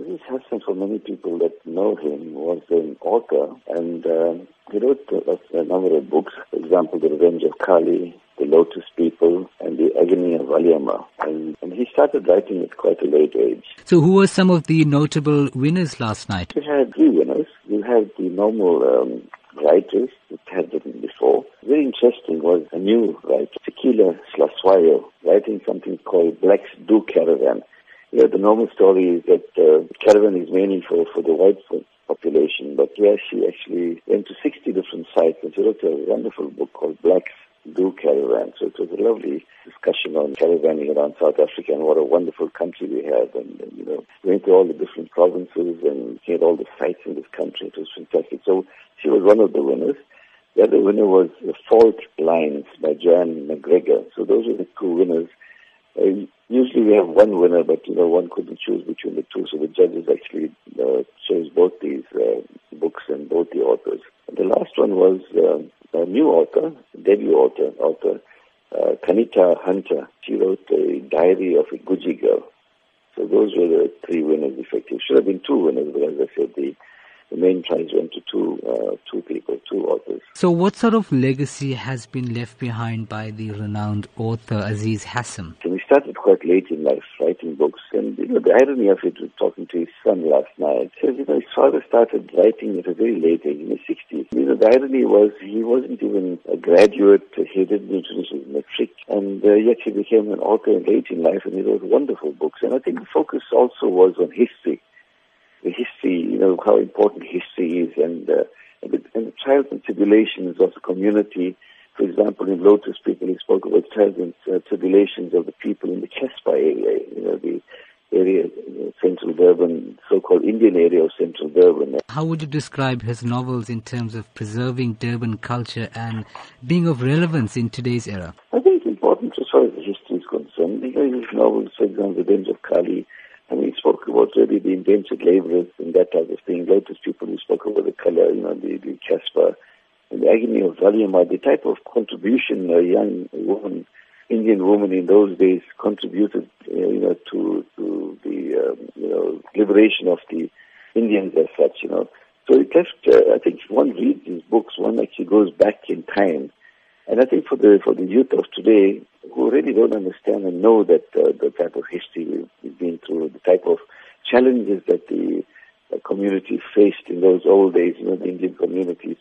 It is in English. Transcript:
Aziz Hassim, for many people that know him, was an author and uh, he wrote a, a, number of books. For example, The Revenge of Kali, The Lotus People, and The Agony of Valliamma. And, and he started writing at quite a late age. So who were some of the notable winners last night? We had three winners. We had the normal um, writers that had written before. Very interesting was a new writer, Tequila Slaswayo, writing something called Black's Do Caravan. Yeah, the normal story is that uh, caravan is mainly for, for the white population, but here she actually went to 60 different sites and she wrote a wonderful book called Blacks Do Caravan. So it was a lovely discussion on caravanning around South Africa and what a wonderful country we have and, and you know, went to all the different provinces and had all the sites in this country. It was fantastic. So she was one of the winners. The other winner was The Fault Lines by Joanne Macgregor. So those were the two winners. Uh, usually we have one winner, but you know one couldn't choose between the two, so the judges actually uh, chose both these uh, books and both the authors. And the last one was uh, a new author, debut author, author uh, Kanita Hunter. She wrote a diary of a Guji girl. So those were the three winners, effective. Should have been two winners, but as I said, the the main prize went to two uh, two people, two authors. So, what sort of legacy has been left behind by the renowned author Aziz Hassim? So he started quite late in life writing books, and you know the irony of it was talking to his son last night. Says you know his father started writing at a very late age, in his sixties. You know the irony was he wasn't even a graduate. He didn't finish his matric, and uh, yet he became an author late in life, and he wrote wonderful books. And I think the focus also was on history the know, how important history is and, uh, and, the, and the trials and tribulations of the community. For example, in Lotus People, he spoke about trials and uh, tribulations of the people in the Casbah area, you know, the area, you know, central Durban, so-called Indian area of central Durban. How would you describe his novels in terms of preserving Durban culture and being of relevance in today's era? I think it's important as far as the history is concerned, because his novels, for example, The Revenge of Kali, and we spoke about really the indentured laborers and that type of thing. Lotus people, we spoke about the color, you know, the, the Casbah, and the agony of Valliamma, the type of contribution a young woman, Indian woman in those days contributed, uh, you know, to, to the, um, you know, liberation of the Indians as such, you know. So it left, uh, I think one reads these books, one actually goes back in time. And I think for the, for the youth of today, who really don't understand and know that uh, the type of history we've, been through, the type of challenges that the uh, community faced in those old days, you know, the Indian communities.